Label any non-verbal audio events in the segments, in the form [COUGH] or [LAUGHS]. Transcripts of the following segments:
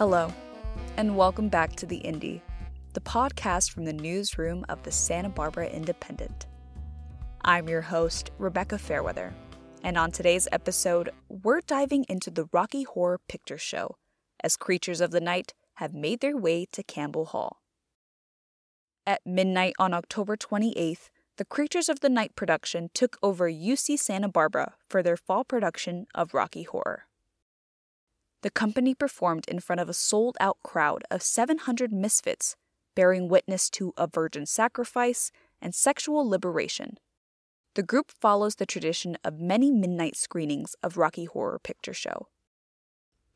Hello, and welcome back to The Indy, the podcast from the newsroom of the Santa Barbara Independent. I'm your host, Rebecca Fairweather, and on today's episode, we're diving into the Rocky Horror Picture Show as creatures of the night have made their way to Campbell Hall. At midnight on October 28th, the Creatures of the Night production took over UC Santa Barbara for their fall production of Rocky Horror. The company performed in front of a sold out crowd of 700 misfits, bearing witness to a virgin sacrifice and sexual liberation. The group follows the tradition of many midnight screenings of Rocky Horror Picture Show.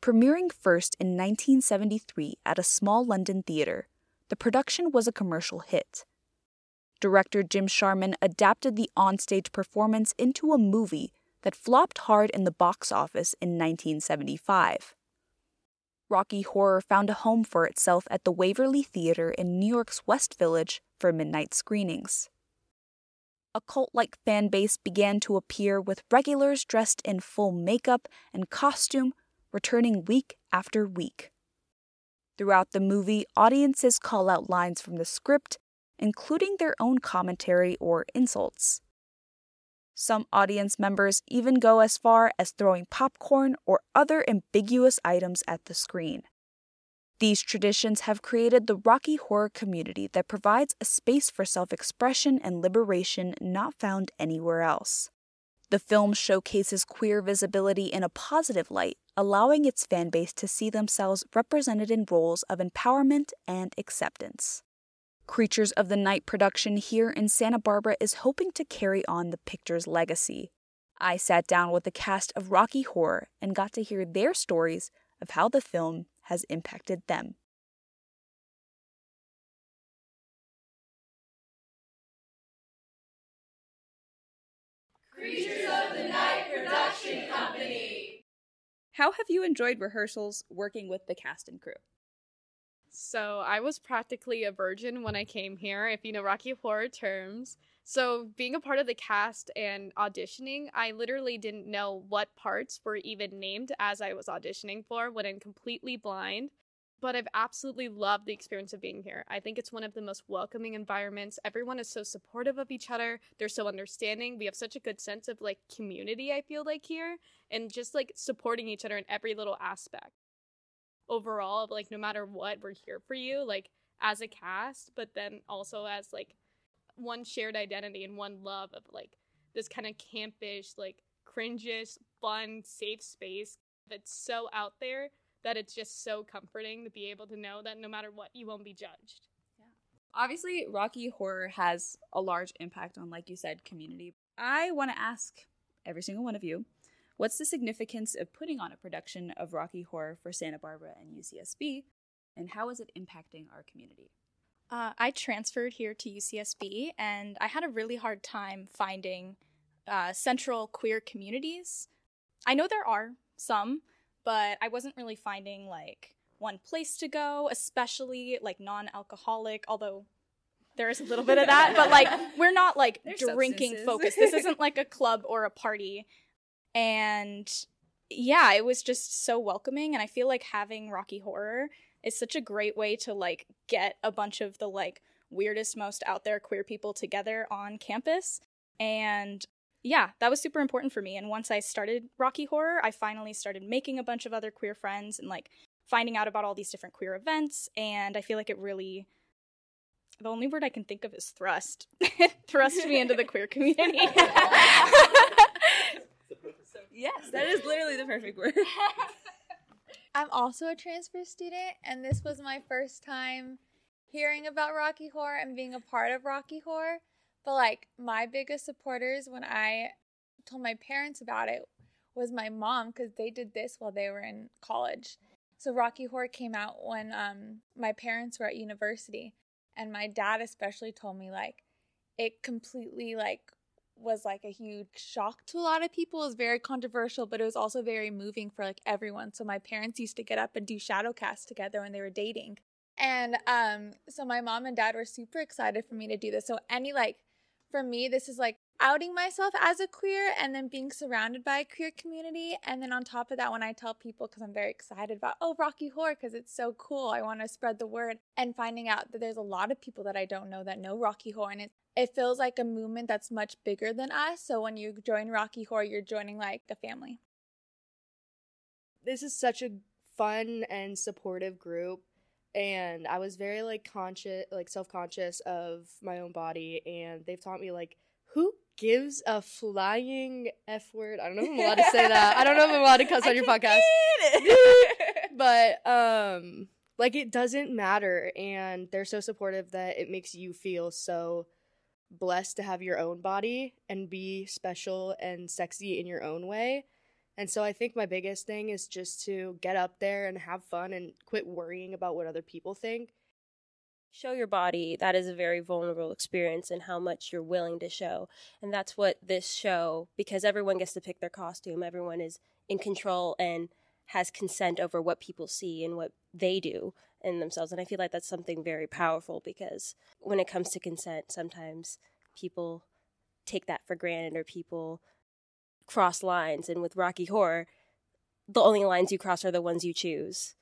Premiering first in 1973 at a small London theater, the production was a commercial hit. Director Jim Sharman adapted the onstage performance into a movie that flopped hard in the box office in 1975. Rocky Horror found a home for itself at the Waverly Theater in New York's West Village for midnight screenings. A cult like fan base began to appear with regulars dressed in full makeup and costume returning week after week. Throughout the movie, audiences call out lines from the script, including their own commentary or insults. Some audience members even go as far as throwing popcorn or other ambiguous items at the screen. These traditions have created the Rocky Horror community that provides a space for self expression and liberation not found anywhere else. The film showcases queer visibility in a positive light, allowing its fanbase to see themselves represented in roles of empowerment and acceptance. Creatures of the Night production here in Santa Barbara is hoping to carry on the picture's legacy. I sat down with the cast of Rocky Horror and got to hear their stories of how the film has impacted them. Creatures of the Night Production Company. How have you enjoyed rehearsals working with the cast and crew? So I was practically a virgin when I came here, if you know Rocky Horror terms. So being a part of the cast and auditioning, I literally didn't know what parts were even named as I was auditioning for when I'm completely blind. But I've absolutely loved the experience of being here. I think it's one of the most welcoming environments. Everyone is so supportive of each other. They're so understanding. We have such a good sense of like community, I feel like here, and just like supporting each other in every little aspect overall like no matter what we're here for you like as a cast but then also as like one shared identity and one love of like this kind of campish like cringish fun safe space that's so out there that it's just so comforting to be able to know that no matter what you won't be judged. Yeah. Obviously rocky horror has a large impact on like you said community. I want to ask every single one of you What's the significance of putting on a production of Rocky Horror for Santa Barbara and UCSB, and how is it impacting our community? Uh, I transferred here to UCSB, and I had a really hard time finding uh, central queer communities. I know there are some, but I wasn't really finding like one place to go, especially like non-alcoholic. Although there is a little bit of [LAUGHS] that, but like [LAUGHS] we're not like There's drinking focused. This isn't like a club or a party. And yeah, it was just so welcoming. And I feel like having Rocky Horror is such a great way to like get a bunch of the like weirdest, most out there queer people together on campus. And yeah, that was super important for me. And once I started Rocky Horror, I finally started making a bunch of other queer friends and like finding out about all these different queer events. And I feel like it really, the only word I can think of is thrust, [LAUGHS] thrust me into the queer community. [LAUGHS] [LAUGHS] Yes, that is literally the perfect word. [LAUGHS] I'm also a transfer student, and this was my first time hearing about Rocky Horror and being a part of Rocky Horror. But like my biggest supporters when I told my parents about it was my mom because they did this while they were in college. So Rocky Horror came out when um, my parents were at university, and my dad especially told me like it completely like was like a huge shock to a lot of people. It was very controversial, but it was also very moving for like everyone. So my parents used to get up and do shadow cast together when they were dating. And um so my mom and dad were super excited for me to do this. So any like for me this is like outing myself as a queer and then being surrounded by a queer community. And then on top of that, when I tell people, because I'm very excited about, oh, Rocky Horror, because it's so cool, I want to spread the word, and finding out that there's a lot of people that I don't know that know Rocky Horror. And it, it feels like a movement that's much bigger than us. So when you join Rocky Horror, you're joining like a family. This is such a fun and supportive group and I was very like conscious, like self conscious of my own body, and they've taught me like who gives a flying f word. I don't know if I'm allowed to say [LAUGHS] that. I don't know if I'm allowed to cuss on your podcast, [LAUGHS] but um, like it doesn't matter, and they're so supportive that it makes you feel so blessed to have your own body and be special and sexy in your own way and so I think my biggest thing is just to get up there and have fun and quit worrying about what other people think. Show your body. That is a very vulnerable experience and how much you're willing to show. And that's what this show, because everyone gets to pick their costume, everyone is in control and has consent over what people see and what they do in themselves. And I feel like that's something very powerful because when it comes to consent, sometimes people take that for granted or people cross lines, and with Rocky Horror, the only lines you cross are the ones you choose.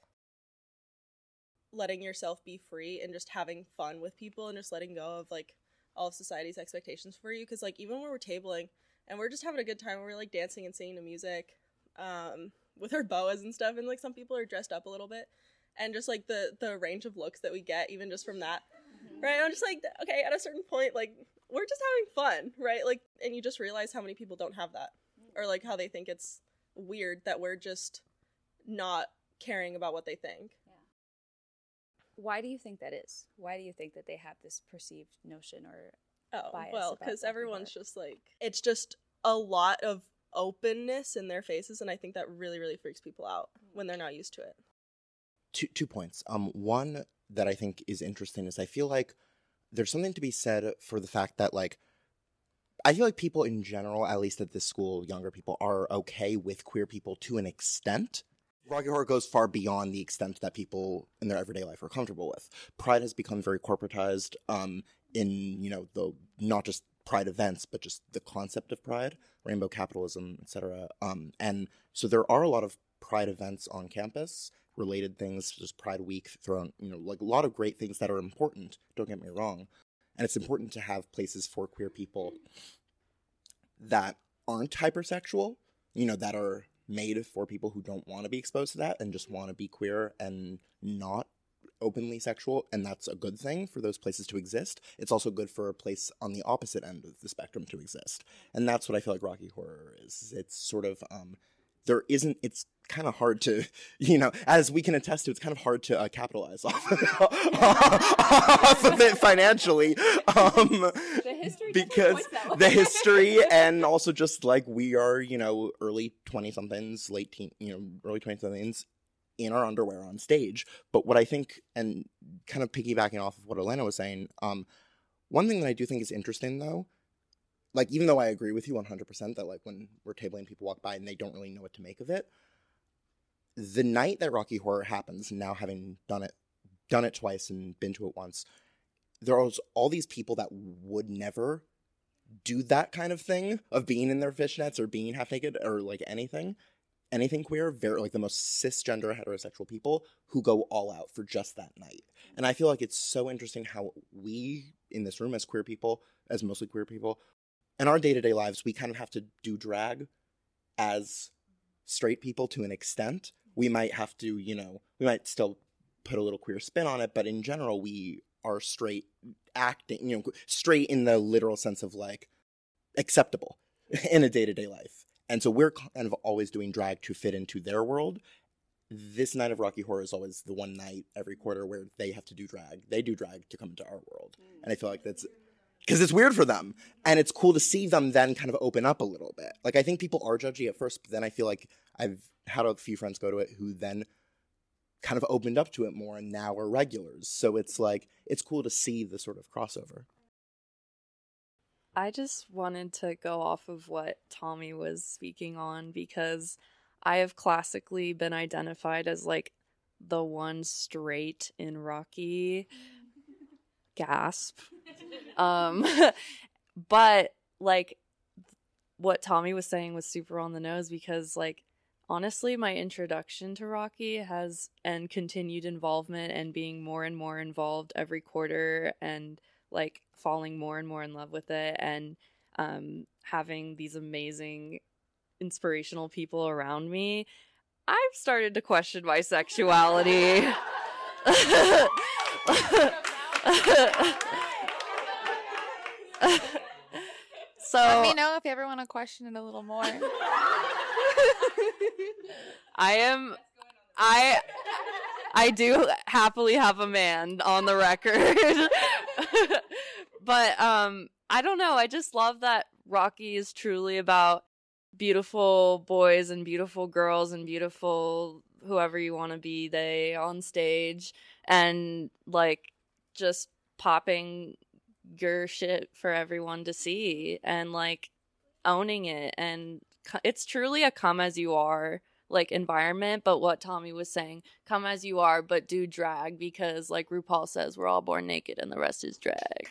Letting yourself be free and just having fun with people and just letting go of like all of society's expectations for you. Because like even when we're tabling and we're just having a good time, we're like dancing and singing to music um, with our boas and stuff, and like some people are dressed up a little bit, and just like the the range of looks that we get even just from that, mm-hmm. right? I'm just like okay, at a certain point, like we're just having fun, right? Like, and you just realize how many people don't have that or like how they think it's weird that we're just not caring about what they think. Yeah. Why do you think that is? Why do you think that they have this perceived notion or oh well because everyone's just like it's just a lot of openness in their faces and i think that really really freaks people out when they're not used to it two two points um one that i think is interesting is i feel like there's something to be said for the fact that like I feel like people in general, at least at this school, younger people are okay with queer people to an extent. Rocky Horror goes far beyond the extent that people in their everyday life are comfortable with. Pride has become very corporatized um, in, you know, the not just pride events, but just the concept of pride, rainbow capitalism, etc. Um, and so there are a lot of pride events on campus, related things, just Pride Week, thrown, you know, like a lot of great things that are important. Don't get me wrong and it's important to have places for queer people that aren't hypersexual, you know, that are made for people who don't want to be exposed to that and just want to be queer and not openly sexual and that's a good thing for those places to exist. It's also good for a place on the opposite end of the spectrum to exist. And that's what i feel like rocky horror is. It's sort of um there isn't it's kind of hard to [LAUGHS] you know as we can attest to it's kind of hard to uh, capitalize [LAUGHS] off, [LAUGHS] off of it financially. Um history because the history [LAUGHS] and also just like we are you know early 20 somethings late teen you know early 20 somethings in our underwear on stage. But what i think and kind of piggybacking off of what elena was saying um one thing that i do think is interesting though like even though I agree with you 100% that like when we're tabling people walk by and they don't really know what to make of it the night that Rocky Horror happens now having done it done it twice and been to it once there's all these people that would never do that kind of thing of being in their fishnets or being half naked or like anything anything queer very like the most cisgender heterosexual people who go all out for just that night and i feel like it's so interesting how we in this room as queer people as mostly queer people in our day to day lives, we kind of have to do drag as straight people to an extent. We might have to, you know, we might still put a little queer spin on it, but in general, we are straight acting, you know, straight in the literal sense of like acceptable [LAUGHS] in a day to day life. And so we're kind of always doing drag to fit into their world. This night of Rocky Horror is always the one night every quarter where they have to do drag. They do drag to come into our world. And I feel like that's because it's weird for them and it's cool to see them then kind of open up a little bit like i think people are judgy at first but then i feel like i've had a few friends go to it who then kind of opened up to it more and now are regulars. So it's like it's cool to see the sort of crossover. I just wanted to go off of what tommy was speaking on because i have classically been identified as like the one straight in rocky [LAUGHS] gasp. Um [LAUGHS] but like what Tommy was saying was super on the nose because like honestly my introduction to Rocky has and continued involvement and being more and more involved every quarter and like falling more and more in love with it and um, having these amazing inspirational people around me i've started to question my sexuality [LAUGHS] [LAUGHS] [LAUGHS] so Let me know if you ever want to question it a little more. [LAUGHS] I am I I do happily have a man on the record. [LAUGHS] but um I don't know, I just love that Rocky is truly about beautiful boys and beautiful girls and beautiful whoever you want to be they on stage and like just popping your shit for everyone to see and like owning it and it's truly a come as you are like environment but what tommy was saying come as you are but do drag because like rupaul says we're all born naked and the rest is drag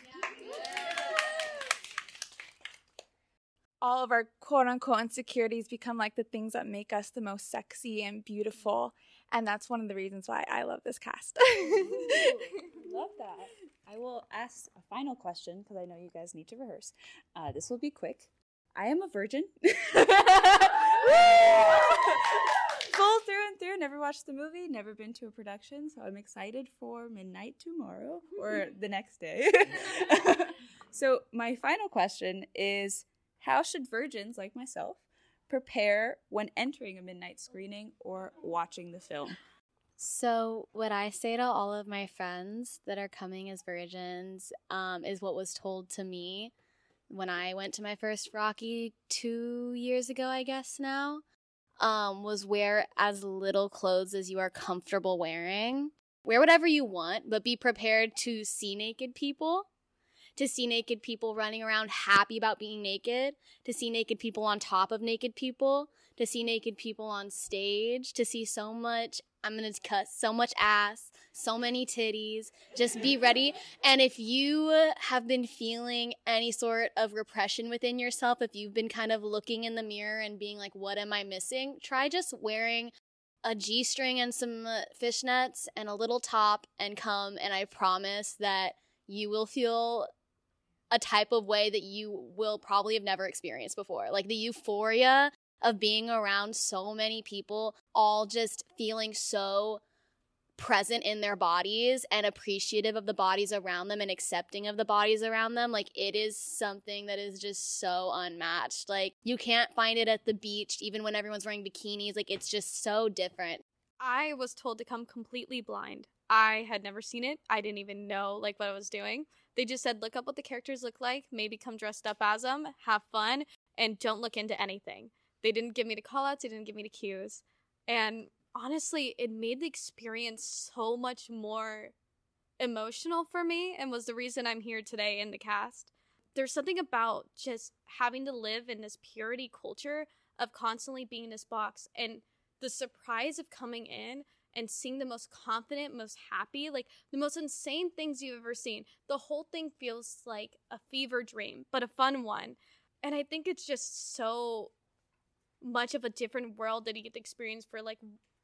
all of our quote unquote insecurities become like the things that make us the most sexy and beautiful. And that's one of the reasons why I love this cast. love [LAUGHS] that. I will ask a final question because I know you guys need to rehearse. Uh, this will be quick. I am a virgin. [LAUGHS] Full through and through. Never watched the movie, never been to a production, so I'm excited for midnight tomorrow or [LAUGHS] the next day. so, my final question is how should virgins like myself prepare when entering a midnight screening or watching the film? So, what I say to all of my friends that are coming as virgins um, is what was told to me when I went to my first Rocky two years ago, I guess now. Um, was wear as little clothes as you are comfortable wearing. Wear whatever you want, but be prepared to see naked people to see naked people running around happy about being naked, to see naked people on top of naked people, to see naked people on stage, to see so much, I'm gonna cut so much ass, so many titties. Just be ready. And if you have been feeling any sort of repression within yourself, if you've been kind of looking in the mirror and being like, what am I missing? Try just wearing a G string and some uh, fishnets and a little top and come. And I promise that you will feel a type of way that you will probably have never experienced before. Like the euphoria of being around so many people, all just feeling so present in their bodies and appreciative of the bodies around them and accepting of the bodies around them. Like it is something that is just so unmatched. Like you can't find it at the beach, even when everyone's wearing bikinis. Like it's just so different. I was told to come completely blind. I had never seen it. I didn't even know like what I was doing. They just said look up what the characters look like, maybe come dressed up as them, have fun, and don't look into anything. They didn't give me the callouts, they didn't give me the cues. And honestly, it made the experience so much more emotional for me and was the reason I'm here today in the cast. There's something about just having to live in this purity culture of constantly being in this box and the surprise of coming in and seeing the most confident, most happy, like the most insane things you've ever seen. The whole thing feels like a fever dream, but a fun one. And I think it's just so much of a different world that you get to experience for like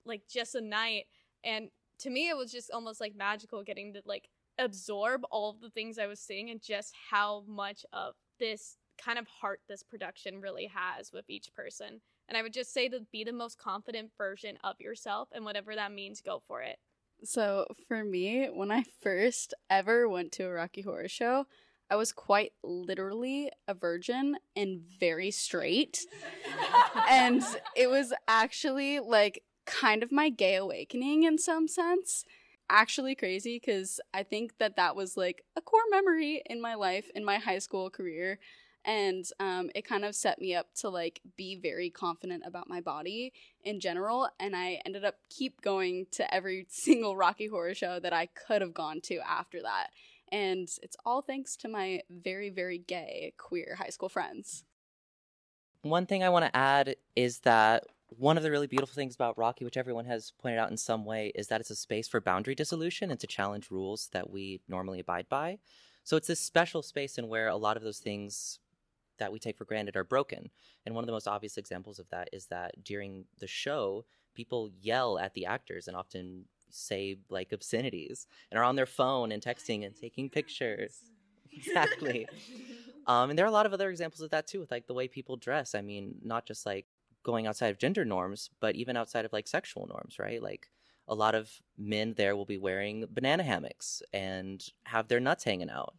like just a night. And to me it was just almost like magical getting to like absorb all the things I was seeing and just how much of this kind of heart this production really has with each person. And I would just say to be the most confident version of yourself and whatever that means, go for it. So for me, when I first ever went to a Rocky Horror Show, I was quite literally a virgin and very straight. [LAUGHS] and it was actually like kind of my gay awakening in some sense. Actually crazy because I think that that was like a core memory in my life, in my high school career and um, it kind of set me up to like be very confident about my body in general and i ended up keep going to every [LAUGHS] single rocky horror show that i could have gone to after that and it's all thanks to my very very gay queer high school friends one thing i want to add is that one of the really beautiful things about Rocky, which everyone has pointed out in some way, is that it's a space for boundary dissolution and to challenge rules that we normally abide by. So it's this special space in where a lot of those things that we take for granted are broken. And one of the most obvious examples of that is that during the show, people yell at the actors and often say like obscenities and are on their phone and texting and taking pictures. Exactly. um, and there are a lot of other examples of that too, with like the way people dress. I mean, not just like going outside of gender norms, but even outside of like sexual norms, right? Like a lot of men there will be wearing banana hammocks and have their nuts hanging out.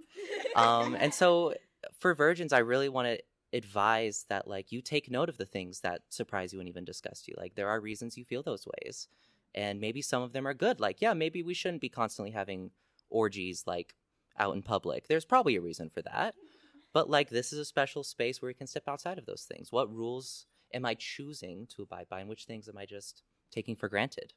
Um, and so for virgins, I really want to advise that like you take note of the things that surprise you and even disgust you. Like there are reasons you feel those ways. And maybe some of them are good. Like, yeah, maybe we shouldn't be constantly having orgies like out in public. There's probably a reason for that. But like this is a special space where we can step outside of those things. What rules am I choosing to abide by and which things am I just taking for granted?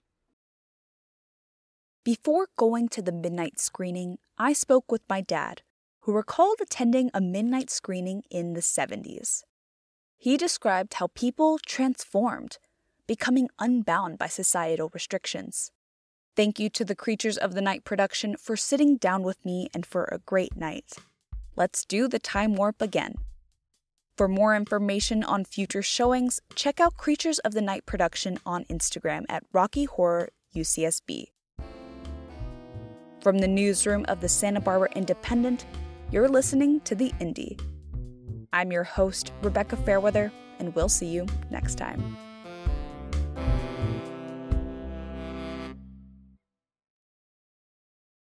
Before going to the midnight screening, I spoke with my dad, who recalled attending a midnight screening in the 70s. He described how people transformed, becoming unbound by societal restrictions. Thank you to the Creatures of the Night production for sitting down with me and for a great night. Let's do the time warp again. For more information on future showings, check out Creatures of the Night production on Instagram at Rocky Horror UCSB. From the newsroom of the Santa Barbara Independent, you're listening to The Indy. I'm your host, Rebecca Fairweather, and we'll see you next time.